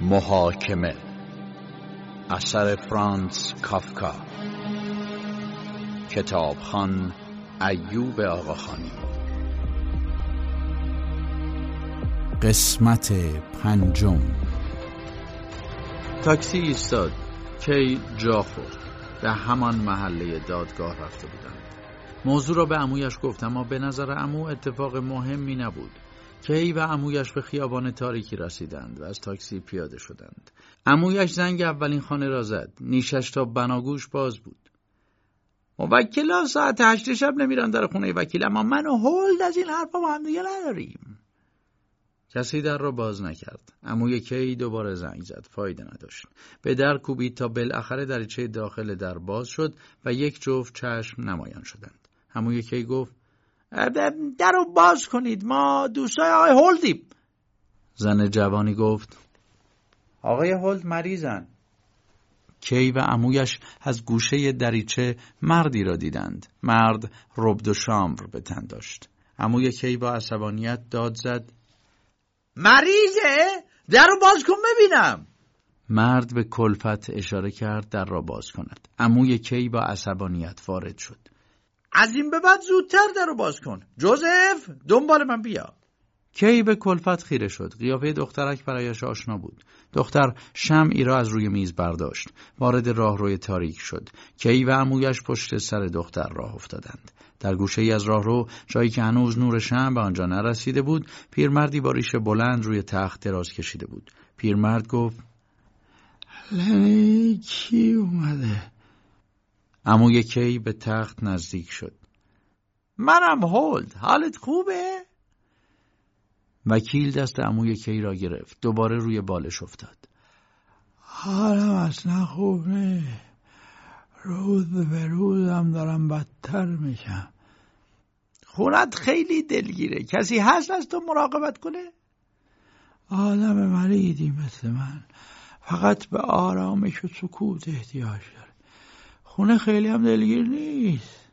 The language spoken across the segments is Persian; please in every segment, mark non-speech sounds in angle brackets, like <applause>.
محاکمه. اثر فرانس کافکا. کتابخان ایوب آقاخانی. قسمت پنجم. تاکسی ایستاد. کی جا خورد؟ به همان محله دادگاه رفته بودند. موضوع را به عمویش گفت اما به نظر عمو اتفاق مهمی نبود. کی و عمویش به خیابان تاریکی رسیدند و از تاکسی پیاده شدند. عمویش زنگ اولین خانه را زد. نیشش تا بناگوش باز بود. موکلا ساعت هشت شب نمیرن در خونه وکیل اما من و هولد از این حرفا با هم دیگه نداریم. کسی در را باز نکرد. عموی کی دوباره زنگ زد. فایده نداشت. به در کوبید تا بالاخره دریچه داخل در باز شد و یک جفت چشم نمایان شدند. عموی کی گفت در رو باز کنید ما دوستای آقای هولدیم. زن جوانی گفت آقای هولد مریضن. کی و عمویش از گوشه دریچه مردی را دیدند. مرد ربد و شامر به تن داشت. عموی کی با عصبانیت داد زد مریضه؟ در رو باز کن ببینم. مرد به کلفت اشاره کرد در را باز کند. عموی کی با عصبانیت وارد شد. از این به بعد زودتر در رو باز کن. جوزف دنبال من بیا. کی به کلفت خیره شد؟ قیافه دخترک برایش آشنا بود. دختر شمعی را از روی میز برداشت. وارد راهروی تاریک شد. کی و عمویش پشت سر دختر راه افتادند. در گوشه ای از راهرو جایی که هنوز نور شم به آنجا نرسیده بود پیرمردی با ریش بلند روی تخت دراز کشیده بود. پیرمرد گفت لنی کی اومده؟ عموی کی به تخت نزدیک شد. منم هولد. حالت خوبه؟ وکیل دست عموی کی را گرفت. دوباره روی بالش افتاد. حالم اصلا خوب نه روز به روزم دارم بدتر میشم. خونت خیلی دلگیره. کسی هست از تو مراقبت کنه؟ آدم مریدی مثل من. فقط به آرامش و سکوت احتیاج داره. خونه خیلی هم دلگیر نیست.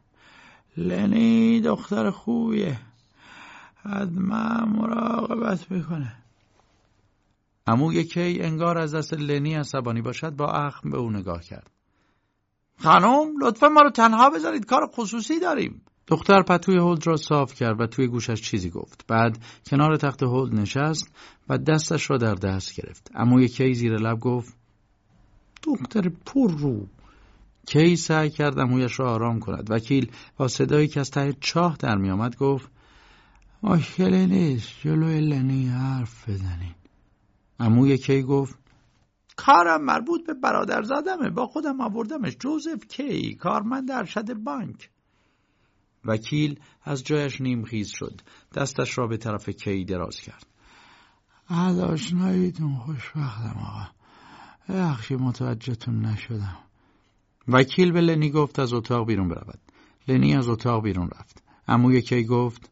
لنی دختر خوبیه. حتما مراقبت بکنه امو کی انگار از دست لنی عصبانی باشد با اخم به او نگاه کرد. خانم لطفا ما رو تنها بذارید کار خصوصی داریم. دختر پتوی هولد را صاف کرد و توی گوشش چیزی گفت. بعد کنار تخت هولد نشست و دستش را در دست گرفت. اما کی زیر لب گفت دختر پر رو. کی سعی کرد امویش را آرام کند. وکیل با صدایی که از ته چاه در میآمد گفت مشکلی نیست جلوی لنی حرف بزنین. اموی کی گفت کارم مربوط به برادر زادمه با خودم آوردمش. جوزف کی؟ کارمند ارشد بانک. وکیل از جایش نیمخیز شد. دستش را به طرف کی دراز کرد. از آشناییتون خوشبختم آقا. بخشی متوجهتون نشدم. وکیل به لنی گفت از اتاق بیرون برود. لنی از اتاق بیرون رفت. اموی کی گفت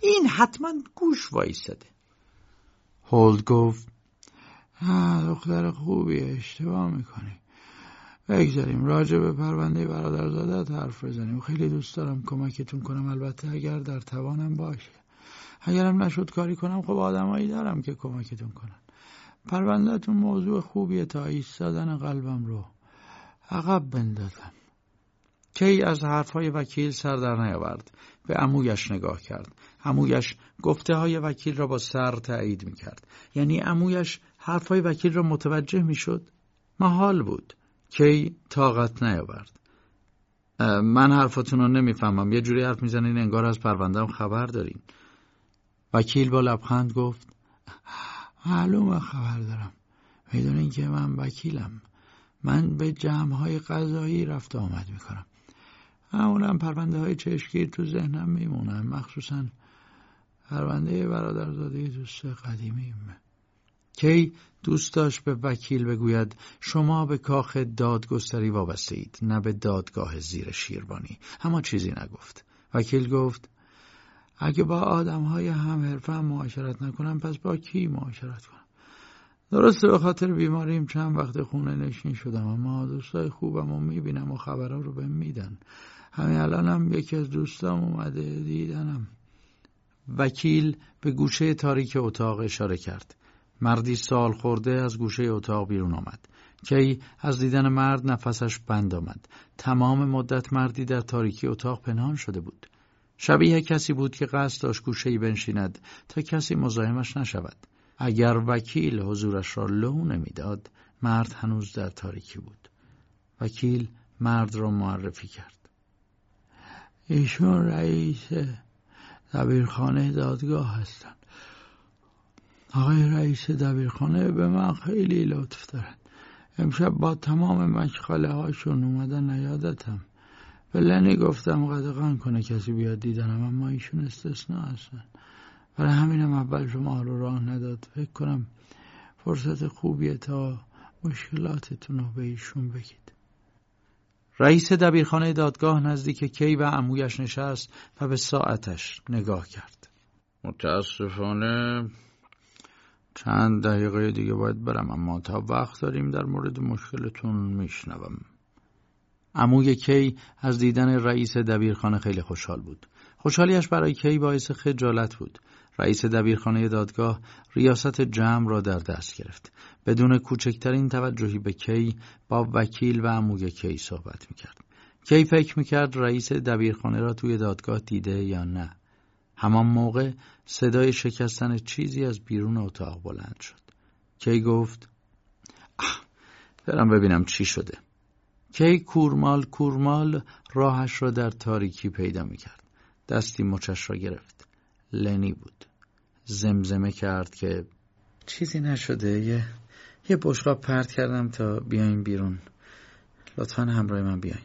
این حتما گوش وایستده هولد گفت دختر خوبی اشتباه می‌کنی. بگذاریم راجع به پرونده برادرزاده حرف بزنیم. خیلی دوست دارم کمکتون کنم. البته اگر در توانم باشه. اگرم نشد کاری کنم خب آدمایی دارم که کمکتون کنن. پروندهتون موضوع خوبیه تا ایستادن قلبم رو. عقب بندازم. کی از حرفهای وکیل سر در نیاورد به عمویش نگاه کرد. عمویش گفته های وکیل را با سر تایید می کرد یعنی عمویش حرفهای وکیل را متوجه می شد محال بود. کی طاقت نیاورد. من حرفاتون رو نمی‌فهمم. یه جوری حرف می‌زنین انگار از پروندهم خبر دارین. وکیل با لبخند گفت معلومه خبر دارم. می‌دونین که من وکیلم. من به جمعهای قضایی رفت آمد می‌کنم. معمولا پرونده های چشگیر تو ذهنم میمونن. مخصوصا پرونده برادرزاده دوست قدیمیم. کی دوست داشت به وکیل بگوید شما به کاخ دادگستری وابسته اید نه به دادگاه زیر شیروانی. اما چیزی نگفت. وکیل گفت اگه با آدم های هم حرفه هم معاشرت نکنم پس با کی معاشرت کنم؟ درسته به خاطر بیماریم چند وقت خونه نشین شدم اما دوستای خوبم رو می‌بینم و خبرها رو به میدن همین الانم یکی از دوستام اومده دیدنم وکیل به گوشه تاریک اتاق اشاره کرد مردی سال خورده از گوشه اتاق بیرون آمد. کی از دیدن مرد نفسش بند آمد. تمام مدت مردی در تاریکی اتاق پنهان شده بود. شبیه کسی بود که قصد داشت گوشه بنشیند تا کسی مزاحمش نشود. اگر وکیل حضورش را لو نمی‌داد مرد هنوز در تاریکی بود. وکیل مرد را معرفی کرد. ایشون رئیس دبیرخانه دادگاه هستند. آقای رئیس دبیرخانه به من خیلی لطف دارد. امشب با تمام مشغله هاشون اومدن نیادتم. به لنی گفتم قدقان کنه کسی بیاد دیدنم اما ایشون استثناء هستن. برای همینم اول شما رو راه نداد. فکر کنم فرصت خوبیه تا مشکلاتتون رو به ایشون بگید. رئیس دبیرخانه دادگاه نزدیک کی و عمویش نشست و به ساعتش نگاه کرد. متاسفانه چند دقیقه دیگه باید برم اما تا وقت داریم در مورد مشکلتون میشنوم. عموی کی از دیدن رئیس دبیرخانه خیلی خوشحال بود. خوشحالیش برای کی باعث خجالت بود. رئیس دبیرخانه دادگاه ریاست جمع را در دست گرفت. بدون کوچکترین توجهی به کی با وکیل و عموی کی صحبت می‌کرد. کی فکر می‌کرد رئیس دبیرخانه را توی دادگاه دیده یا نه. همان موقع صدای شکستن چیزی از بیرون اتاق بلند شد. کی گفت برم ببینم چی شده. کی کورمال کورمال راهش را در تاریکی پیدا می‌کرد. دستی مچش را گرفت. لنی بود. زمزمه کرد که چیزی نشده. یه یه بشقاب پرت کردم تا بیاین بیرون. لطفا همراه من بیاین.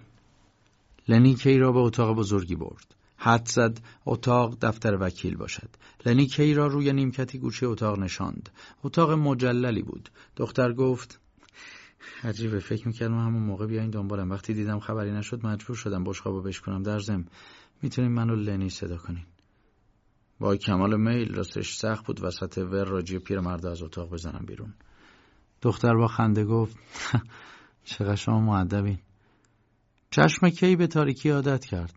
لنی کی را به اتاق بزرگی برد. حد زد اتاق دفتر وکیل باشد. لنی کی را روی نیمکتی گوشه اتاق نشاند. اتاق مجللی بود. دختر گفت عجیبه فکر می‌کردم همون موقع بیاین دنبالم. وقتی دیدم خبری نشد مجبور شدم بشقابو بشکنم در زم می‌تونیم منو لنی صدا کنین با کمال میل راستش سخت بود وسط ور راجی مرد از اتاق بزنم بیرون. دختر با خنده گفت <laughs> چقدر شما معدبین چشم کی به تاریکی عادت کرد؟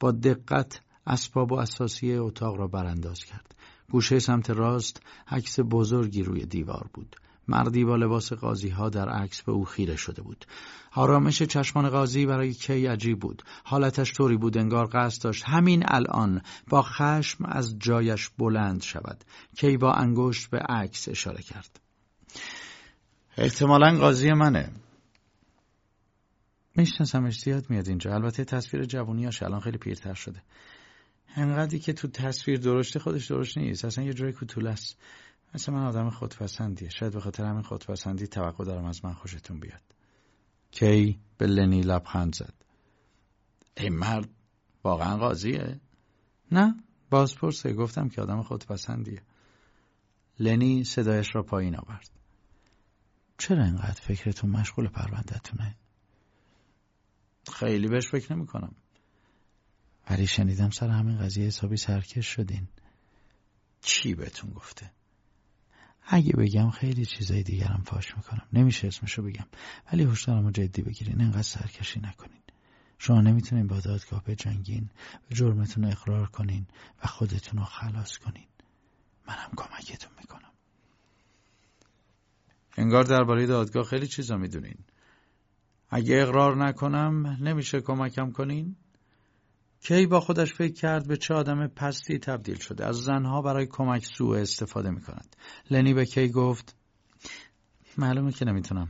با دقت اسباب و اساسی اتاق را برانداز کرد. گوشه سمت راست عکس بزرگی روی دیوار بود. مردی با لباس قاضی ها در عکس به او خیره شده بود. آرامش چشمان قاضی برای کی عجیب بود. حالتش طوری بود انگار قصد داشت. همین الان با خشم از جایش بلند شود. کی با انگشت به عکس اشاره کرد. احتمالا قاضی منه. میشناسمش زیاد میاد اینجا. البته تصویر جوونیاش الان خیلی پیرتر شده. انقدری که تو تصویر درشته خودش درشت نیست. اصلا یه جای کوتوله است. مثل من آدم خودپسندیه. شاید به خاطر همین خودپسندی توقع دارم از من خوشتون بیاد. کی به لنی لبخند زد. ای مرد واقعا قاضیه؟ نه بازپرسه. گفتم که آدم خودپسندیه. لنی صدایش را پایین آورد. چرا اینقدر فکرتون مشغول پروندهتونه؟ خیلی بهش فکر نمی کنم ولی شنیدم سر همین قضیه حسابی سرکش شدین. چی بهتون گفته؟ اگه بگم خیلی چیزای دیگرم فاش می‌کنم. نمیشه اسمشو بگم. ولی هشدارمو جدی بگیرین. انقدر سرکشی نکنین. شما نمی‌تونین با دادگاه بجنگین به جرمتون اقرار کنین و خودتون رو خلاص کنین. منم کمکتون می‌کنم. انگار درباره دادگاه خیلی چیزا می‌دونین. اگه اقرار نکنم نمیشه کمکم کنین؟ کی با خودش فکر کرد به چه آدم پستی تبدیل شده. از زنها برای کمک سوء استفاده می کند لنی به کی گفت معلومه که نمی‌تونم.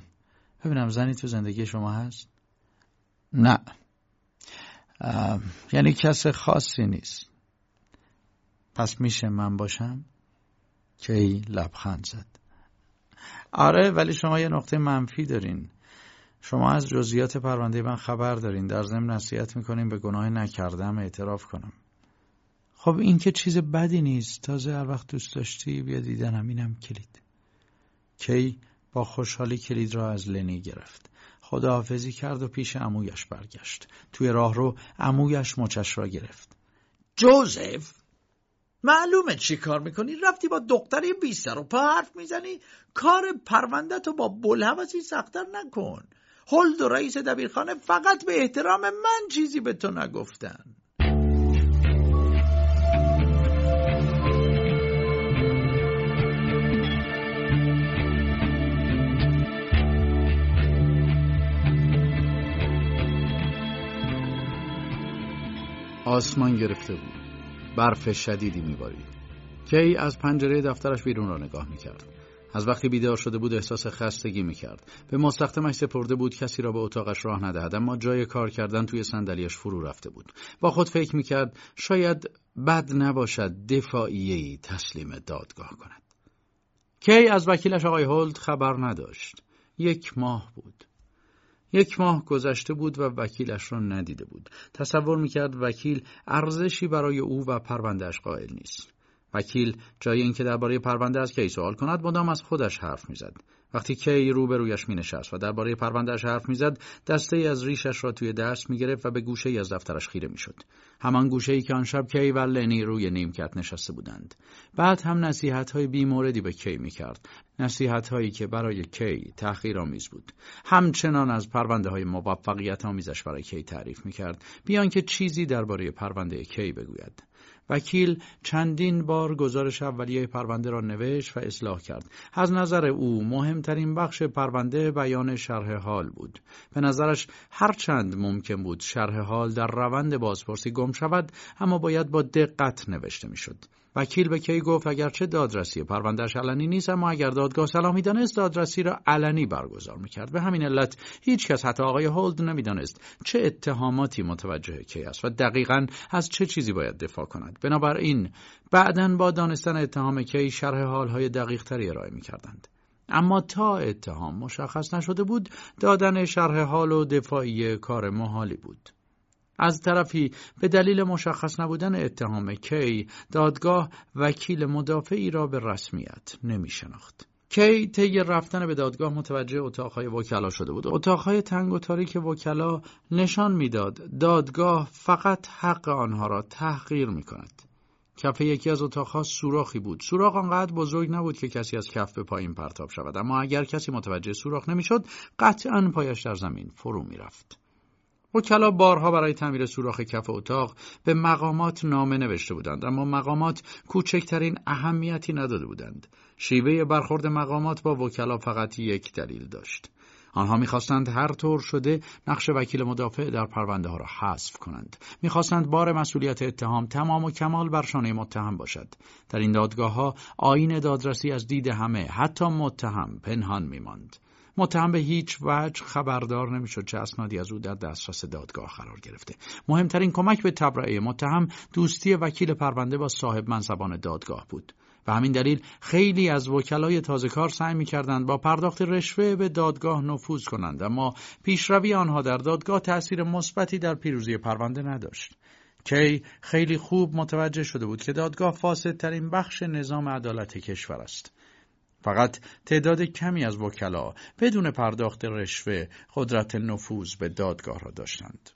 ببینم زنی تو زندگی شما هست؟ نه. یعنی کس خاصی نیست. پس میشه من باشم؟ کی لبخند زد. آره ولی شما یه نقطه منفی دارین. شما از جزئیات پرونده من خبر دارین. در ضمن نصیحت می‌کنیم به گناه نکردم اعتراف کنم. خب این که چیز بدی نیست. تازه هر وقت دوست داشتی بیا دیدنم. اینم کلید. کی با خوشحالی کلید را از لنی گرفت. خداحافظی کرد و پیش عمویش برگشت. توی راه رو عمویش مچش را گرفت. جوزف معلومه چی کار می‌کنی؟ رفتی با دختری بی سر و پا حرف می‌زنی؟ کار پرونده تو با بلحوثی سختتر نکن. هلد و رئیس دبیرخانه فقط به احترام من چیزی به تو نگفتن. آسمان گرفته بود. برف شدیدی میبارید. کی از پنجره دفترش بیرون را نگاه می‌کرد؟ از وقتی بیدار شده بود احساس خستگی می‌کرد. به مستخدمش سپرده بود کسی را به اتاقش راه ندهد اما جای کار کردن توی صندلیاش فرو رفته بود. با خود فکر می‌کرد شاید بد نباشد دفاعیهی تسلیم دادگاه کند. کی از وکیلش آقای هولد خبر نداشت. یک ماه بود. یک ماه گذشته بود و وکیلش را ندیده بود. تصور می‌کرد وکیل ارزشی برای او و پروندهش قائل نیست. وکیل جای اینکه درباره پرونده از کی سوال کند مدام از خودش حرف می‌زد وقتی کی روبرویش می نشست و درباره پروندهش حرف می‌زد دسته ای از ریشش را توی دست می گرفت و به گوشه ای از دفترش خیره می شد. همان گوشه ای که آن شب کی و لنی روی نیمکت نشسته بودند. بعد هم نصیحت های بیموردی به کی می کرد. نصیحت هایی که برای کی تحقیر آمیز بود. همچنان از پرونده های موفقیت آمیزش برای کی تعریف می کرد. بیان که چیزی درباره پرونده کی بگوید. وکیل چندین بار گزارش اولیه پرونده را نوشت و اصلاح کرد. از نظر او مهمترین بخش پرونده بیان شرح حال بود. به نظرش هرچند ممکن بود شرح حال در روند بازپرسی گم شود اما باید با دقت نوشته می‌شد. وکیل به کی گفت اگرچه دادرسی پروندهش علنی نیست اما اگر دادگاه سلامی دانست دادرسی را علنی برگزار می‌کرد. به همین علت هیچ کس حتی آقای هولد نمی‌دانست چه اتهاماتی متوجه کی است و دقیقا از چه چیزی باید دفاع کند. بنابراین بعدا با دانستن اتهام کی شرح حالهای دقیق تری ارائه می‌کردند. اما تا اتهام مشخص نشده بود دادن شرح حال و دفاعی کار محالی بود. از طرفی به دلیل مشخص نبودن اتهام کی دادگاه وکیل مدافعی را به رسمیت نمی شناخت. کی طی رفتن به دادگاه متوجه اتاقهای وکلا شده بود. اتاقهای تنگ و تاریک وکلا نشان می‌داد دادگاه فقط حق آنها را تحقیر می کند. کف یکی از اتاقها سوراخی بود. سوراخ آنقدر بزرگ نبود که کسی از کف به پایین پرتاب شود. اما اگر کسی متوجه سوراخ نمی‌شد، قطعا پایش در زمین فرو می‌رفت. وکلا بارها برای تعمیر سوراخ کف اتاق به مقامات نامه نوشته بودند اما مقامات کوچکترین اهمیتی نداده بودند. شیوه برخورد مقامات با وکلا فقط یک دلیل داشت. آنها می‌خواستند هر طور شده نقش وکیل مدافع در پرونده ها را حذف کنند. می‌خواستند بار مسئولیت اتهام تمام و کمال بر شانه متهم باشد. در این دادگاه ها آین دادرسی از دید همه حتی متهم پنهان میماند. متهم به هیچ وجه خبردار نمی‌شد چه اسنادی از او در دسترس دادگاه قرار گرفته. مهمترین کمک به تبرئه متهم دوستی وکیل پرونده با صاحب منصبان دادگاه بود. و همین دلیل خیلی از وکلای تازه کار سعی می کردند با پرداخت رشوه به دادگاه نفوذ کنند اما پیشروی آنها در دادگاه تأثیر مثبتی در پیروزی پرونده نداشت. کی خیلی خوب متوجه شده بود که دادگاه فاسدترین بخش نظام عدالت کشور است. فقط تعداد کمی از وکلا بدون پرداخت رشوه قدرت نفوذ به دادگاه را داشتند.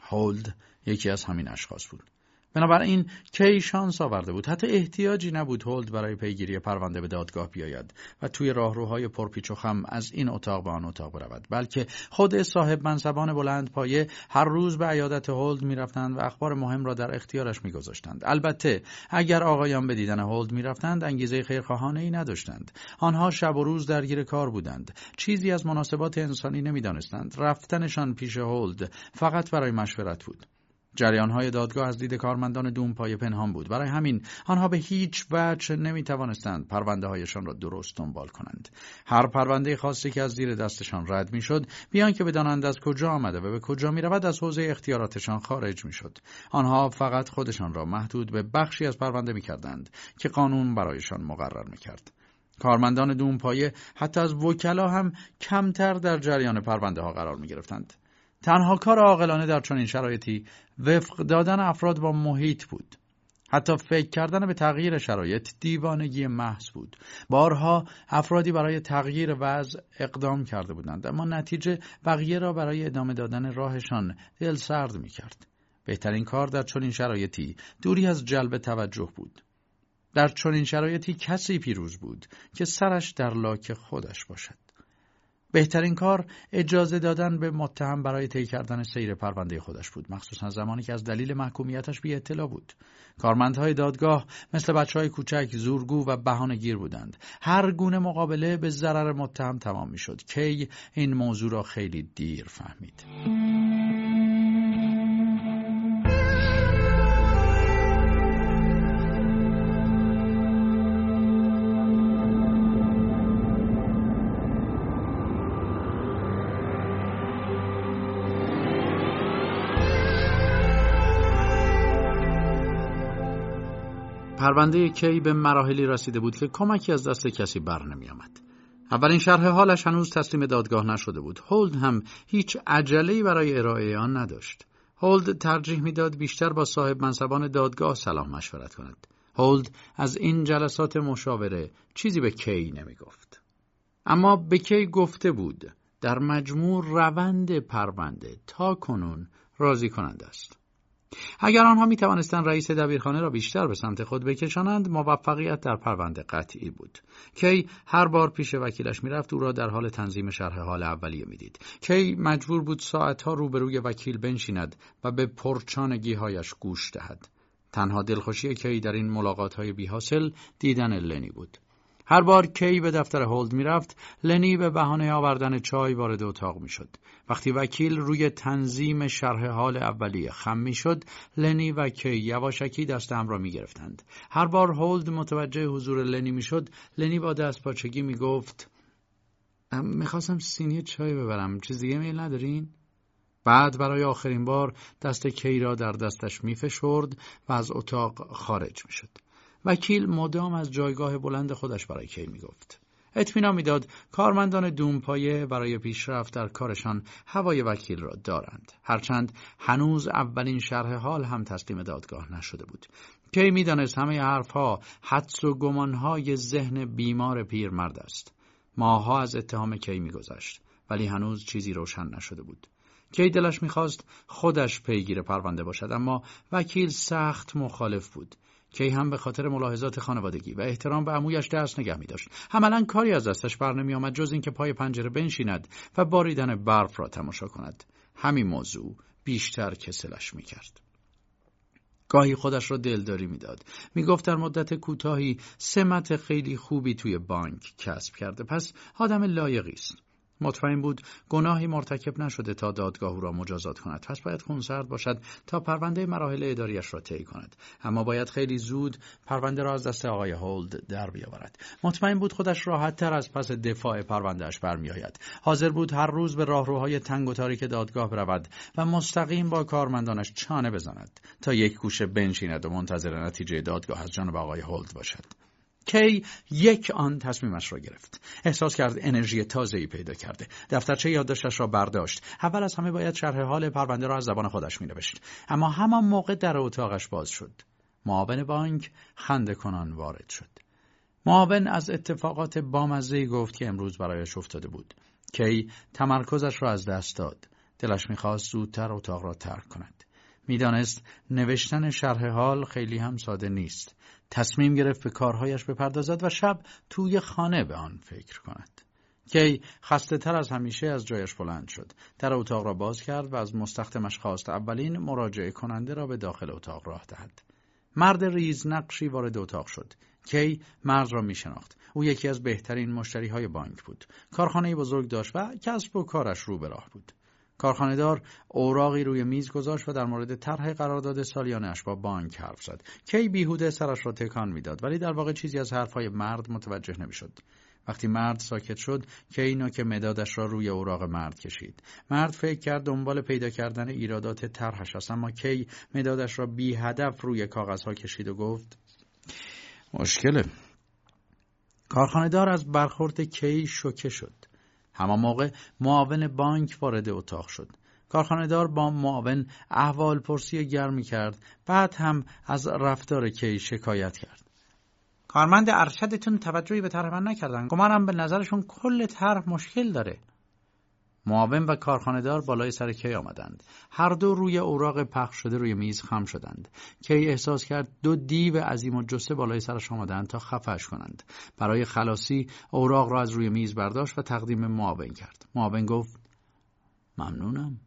هولد یکی از همین اشخاص بود. بنابراین کی شانس آورده بود؟ حتی احتیاجی نبود هولد برای پیگیری پرونده به دادگاه بیاید و توی راهروهای پرپیچ و خم از این اتاق به آن اتاق برود. بلکه خود صاحب منصبان بلند پایه هر روز به عیادت هولد می‌رفتند و اخبار مهم را در اختیارش میگذاشتند. البته اگر آقایان به دیدن هولد می‌رفتند انگیزه خیرخواهانه ای نداشتند. آنها شب و روز درگیر کار بودند. چیزی از مناسبات انسانی نمی‌دانستند. رفتنشان پیش هولد فقط برای مشورت بود. های دادگاه از دید کارمندان دوم پای پنهان بود. برای همین آنها به هیچ وجه نمی توانستند پرونده هایشان را درست دنبال کنند. هر پرونده خاصی که از زیر دستشان رد می‌شد بیان که بدانند از کجا آمده و به کجا می رود از حوزه اختیاراتشان خارج می‌شد. آنها فقط خودشان را محدود به بخشی از پرونده می کردند که قانون برایشان مقرر می کرد کارمندان دوم پایه حتی از وکلا هم کمتر در جریان پرونده ها قرار می گرفتند. تنها کار عاقلانه در چنین شرایطی وفق دادن افراد با محیط بود. حتی فکر کردن به تغییر شرایط دیوانگی محض بود. بارها افرادی برای تغییر وضع اقدام کرده بودند اما نتیجه بقیه را برای ادامه دادن راهشان دل سرد می کرد. بهترین کار در چنین شرایطی دوری از جلب توجه بود. در چنین شرایطی کسی پیروز بود که سرش در لاک خودش باشد. بهترین کار اجازه دادن به متهم برای طی کردن سیر پرونده خودش بود. مخصوصا زمانی که از دلیل محکومیتش بی اطلاع بود. کارمندهای دادگاه مثل بچه های کوچک زورگو و بهانه گیر بودند. هر گونه مقابله به ضرر متهم تمام می‌شد. کی این موضوع را خیلی دیر فهمید. پرونده کی به مراحلی رسیده بود که کمکی از دست کسی بر نمی آمد. اولین شرح حالش هنوز تسلیم دادگاه نشده بود. هولد هم هیچ عجله‌ای برای ارائه آن نداشت. هولد ترجیح می‌داد بیشتر با صاحب منصبان دادگاه سلام مشورت کند. هولد از این جلسات مشاوره چیزی به کی نمی گفت. اما به کی گفته بود در مجموع روند پرونده تا کنون راضی کننده است. اگر آنها می توانستند رئیس دبیرخانه را بیشتر به سمت خود بکشانند موفقیت در پرونده قطعی بود. کی هر بار پیش وکیلش می‌رفت او را در حال تنظیم شرح حال اولیه می‌دید. کی مجبور بود ساعتها روبروی وکیل بنشیند و به پرچانگیهایش گوش دهد. تنها دلخوشی کی در این ملاقات های بیحاصل دیدن لنی بود. هر بار کی به دفتر هولد می‌رفت لنی به بهانه آوردن چای وارد اتاق می‌شد. وقتی وکیل روی تنظیم شرح حال اولیه خم می‌شد لنی و کی یواشکی دست هم را می‌گرفتند. هر بار هولد متوجه حضور لنی می‌شد لنی با دست پاچگی می‌گفت می‌خواستم سینی چای ببرم چیز دیگه میل ندارین؟ بعد برای آخرین بار دست کی را در دستش میفشرد و از اتاق خارج می‌شد. وکیل مدام از جایگاه بلند خودش برای کی می‌گفت. اطمینان می‌داد کارمندان دومپایه برای پیشرفت در کارشان هوای وکیل را دارند. هرچند هنوز اولین شرح حال هم تسلیم دادگاه نشده بود. کی می‌دانست همه حرفها حدس و گمانهای ذهن بیمار پیرمرد است. ماها از اتهام کی میگذشت ولی هنوز چیزی روشن نشده بود. کی دلش می‌خواست خودش پیگیر پرونده باشد اما وکیل سخت مخالف بود. کی هم به خاطر ملاحظات خانوادگی و احترام به عمویش دست نگه می داشت. عملا کاری از دستش بر نمی آمد جز اینکه پای پنجره بنشیند و باریدن برف را تماشا کند. همین موضوع بیشتر کسلش می کرد. گاهی خودش را دلداری می‌داد. می‌گفت در مدت کوتاهی سمت خیلی خوبی توی بانک کسب کرده پس آدم لایقی است. مطمئن بود گناهی مرتکب نشده تا دادگاه را مجازات کند. پس باید خونسرد باشد تا پرونده مراحل اداریش را طی کند. اما باید خیلی زود پرونده را از دست آقای هولد در بیاورد. مطمئن بود خودش راحت تر از پس دفاع پروندهش برمیآید. حاضر بود هر روز به راهروهای تنگ و تاریک دادگاه برود و مستقیم با کارمندانش چانه بزند تا یک گوشه بنشیند و منتظر نتیجه دادگاه از جانب آقای هولد باشد. کی یک آن تصمیمش را گرفت. احساس کرد انرژی تازه‌ای پیدا کرده. دفترچه یادداشتش را برداشت. اول از همه باید شرح حال پرونده را از زبان خودش مینوشت. اما همان موقع در اتاقش باز شد. معاون بانک خنده کنان وارد شد. معاون از اتفاقات بامزه‌ای گفت که امروز برایش افتاده بود. کی تمرکزش را از دست داد. دلش می‌خواست زودتر اتاق را ترک کند. می‌دانست نوشتن شرح حال خیلی هم ساده نیست. تصمیم گرفت به کارهایش بپردازد و شب توی خانه به آن فکر کند. کی خسته تر از همیشه از جایش بلند شد. در اتاق را باز کرد و از مستخدمش خواست اولین مراجعه کننده را به داخل اتاق راه دهد. مرد ریز نقشی وارد اتاق شد. کی مرد را می شناخت. او یکی از بهترین مشتری های بانک بود. کارخانه بزرگ داشت و کسب و کارش رو به راه بود. کارخانهدار اوراقی روی میز گذاشت و در مورد طرح قرارداد سالیانش با بانک حرف زد. کی بیهوده سرش را تکان می‌داد ولی در واقع چیزی از حرفهای مرد متوجه نمی‌شد. وقتی مرد ساکت شد کی که مدادش را روی اوراق مرد کشید. مرد فکر کرد دنبال پیدا کردن ایرادات طرحش است اما کی مدادش را بی هدف روی کاغذها کشید و گفت مشکله. کارخانهدار از برخورد کی شوکه شد. همان موقع معاون بانک وارد اتاق شد. کارخانهدار با معاون احوال پرسی گرمی کرد بعد هم از رفتار کی شکایت کرد. کارمند ارشدتون توجهی به طرح من نکردن. گمانم به نظرشون کل طرح مشکل داره. معاون و کارخانهدار بالای سر کی آمدند. هر دو روی اوراق پخش شده روی میز خم شدند. کی احساس کرد دو دیو عظیم و جسه بالای سرش آمدند تا خفش کنند. برای خلاصی اوراق را از روی میز برداشت و تقدیم معاون کرد. معاون گفت ممنونم.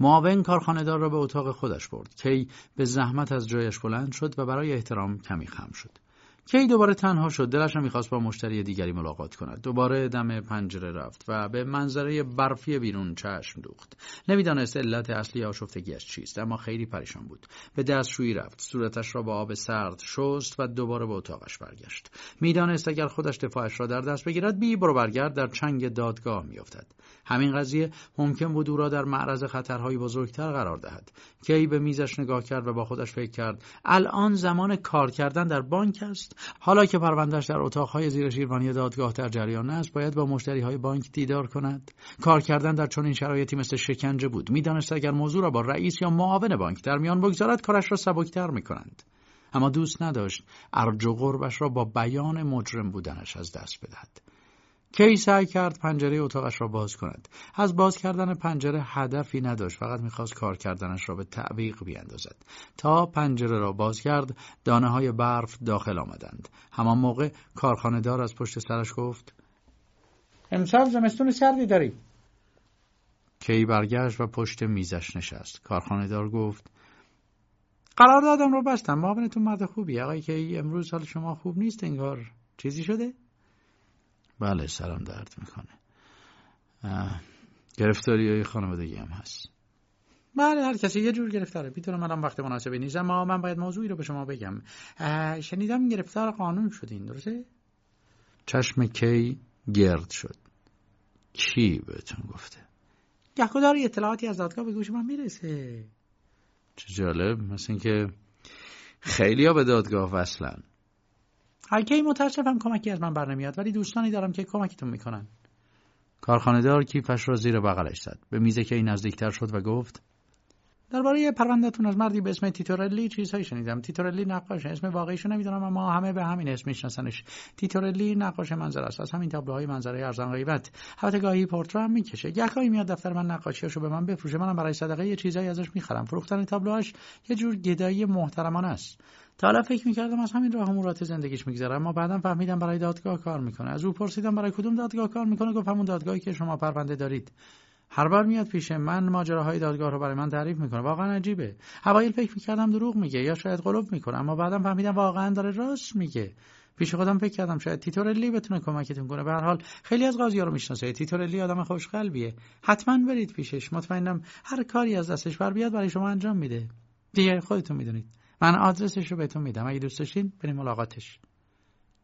معاون کارخانهدار را به اتاق خودش برد. کی به زحمت از جایش بلند شد و برای احترام کمی خم شد. کی دوباره تنها شد. دلش می‌خواست با مشتری دیگری ملاقات کند. دوباره دم پنجره رفت و به منظره برفی بیرون چشم دوخت. نمی‌دانست علت اصلی آشفتگیش چیست اما خیلی پریشان بود. به دستشویی رفت. صورتش را با آب سرد شست و دوباره به اتاقش برگشت. می‌دانست اگر خودش دفاعش را در دست بگیرد بی برو برگرد در چنگ دادگاه میافتد. همین قضیه ممکن بود او را در معرض خطرهای بزرگتر قرار دهد. کی به میزش نگاه کرد و با خودش فکر کرد الان زمان کار کردن در بانک است؟ حالا که پروندهش در اتاقهای زیر شیروانی دادگاه در جریان است باید با مشتری های بانک دیدار کند. کار کردن در چنین شرایطی مثل شکنجه بود. می‌دانست اگر موضوع را با رئیس یا معاون بانک در میان بگذارد کارش را سبکتر می‌کنند اما دوست نداشت ارج و قربش را با بیان مجرم بودنش از دست بدهد. کی سعی کرد پنجره اتاقش را باز کند؟ از باز کردن پنجره هدفی نداشت. فقط می‌خواست کار کردنش را به تعویق بیاندازد. تا پنجره را باز کرد دانه های برف داخل آمدند. همان موقع کارخانه دار از پشت سرش گفت امسال زمستون سردی داری کی برگشت و پشت میزش نشست. کارخانه دار گفت قرار دادم رو بستم. معاونتون مرد خوبی. آقای کی امروز حال شما خوب نیست؟ انگار چیزی شده؟ بله سرم درد می‌کنه. گرفتاری های خانوادگی هم هست. بله هر کسی یه جور گرفتاره. می‌تونم الان وقت مناسبی نیست اما من باید موضوعی رو به شما بگم. شنیدم گرفتار قانون شدین درسته؟ چشم کی گرد شد. کی بهتون گفته؟ گهگداری اطلاعاتی از دادگاه به گوش من می‌رسه. چه جالب مثل اینکه خیلی ها به دادگاه وصلن. کی متاسفم کمکی از من برنمیاد ولی دوستانی دارم که کمکتون می‌کنن. کارخانهدار کیفش را زیر بغلش زد. به میز کی نزدیکتر شد و گفت درباره پروندهتون از مردی به اسم تیتورلی چیزهایی شنیدم. تیتورلی نقاشه اسم واقعیشو نمی‌دونم اما همه به همین اسم میشناسنش. تیتورلی نقاش منظره است. از همین تابلوهای منظره ارزان قیمت البته گاهی پرتره هم می‌کشه. گاهی میاد دفتر من نقاشیاشو به من بفروشه. منم برای صدقه یه چیزایی ازش می‌خرم. فروختن تابلوهاش یه جور گدایی محترمانه است. تا حالا فکر می‌کردم از همین راه امورات زندگیش میگذره اما بعدم فهمیدم برای دادگاه کار می‌کنه. از او پرسیدم برای کدوم دادگاه کار می‌کنه؟ گفت همون دادگاهی که شما پرونده دارید. هر بار میاد پیش من ماجراهای دادگاه رو برای من تعریف می‌کنه. واقعا عجیبه. اوایل فکر می‌کردم دروغ میگه یا شاید قلوب می‌کنه اما بعدم فهمیدم واقعا داره راست میگه. پیش خودم فکر کردم شاید تیتورلی بتونه کمکتون کنه. به هر حال خیلی از قاضی‌ها رو می‌شناسه. تیتورلی آدم خوشقلبیه حتما برید پیشش. مطمئنم هر کاری از دستش بر بیاد برای شما انجام میده. دیگه خودتون می‌دونید. من آدرسش رو بهتون میدم. اگه دوست داشتین بریم ملاقاتش.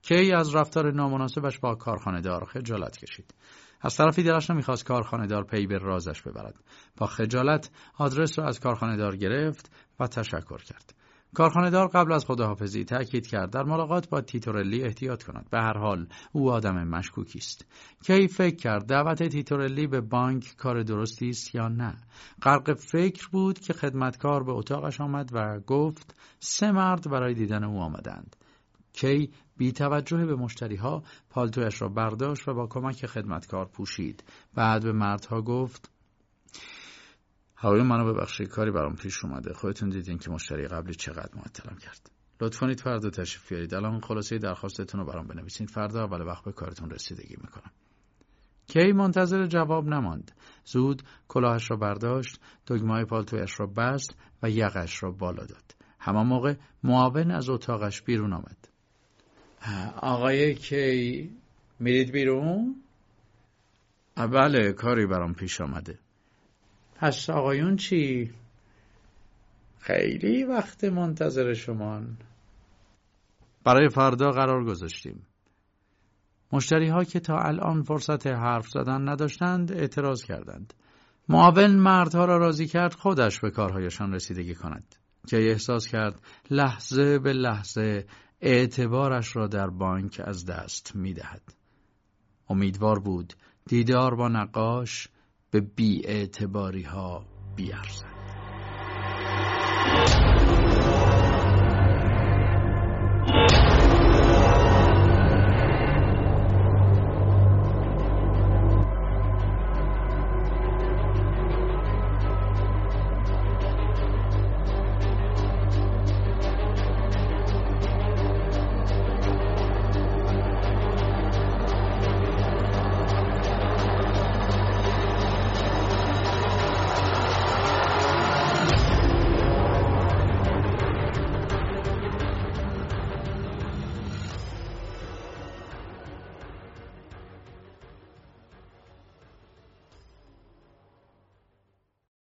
کی از رفتار نامناسبش با کارخانه دار خجالت کشید؟ از طرفی دلش نمی‌خواست کارخانه دار پی به رازش ببرد. با خجالت آدرس رو از کارخانه دار گرفت و تشکر کرد. کارخانهدار قبل از خداحافظی تأکید کرد در ملاقات با تیتورلی احتیاط کند. به هر حال او آدم مشکوکی است. کی فکر کرد دعوت تیتورلی به بانک کار درستی است یا نه؟ غرق فکر بود که خدمتکار به اتاقش آمد و گفت سه مرد برای دیدن او آمدند. کی بی توجه به مشتری ها پالتویش را برداشت و با کمک خدمتکار پوشید. بعد به مردها گفت هوای منو ببخشید کاری برام پیش اومده. خودتون دیدین که مشتری قبلی چقدر معطلم کرد. لطفا کنید فردا تشریف بیارید. الان خلاصه درخواستتون رو برام بنویسین. فردا اول وقت به کارتون رسیدگی می‌کنم. کی منتظر جواب نماند. زود کلاهش را برداشت دگمه پالتویش را بست و یقش را بالا داد. همان موقع معاون از اتاقش بیرون آمد. آقای کی میرید بیرون؟ بله کاری برام پیش آمده. پس آقایون چی؟ خیلی وقت منتظر شمان برای فردا قرار گذاشتیم مشتری ها که تا الان فرصت حرف زدن نداشتند اعتراض کردند معاون مردها را راضی کرد خودش به کارهایشان رسیدگی کند که احساس کرد لحظه به لحظه اعتبارش را در بانک از دست می دهد. امیدوار بود دیدار با نقاش به بی ها بیارزد.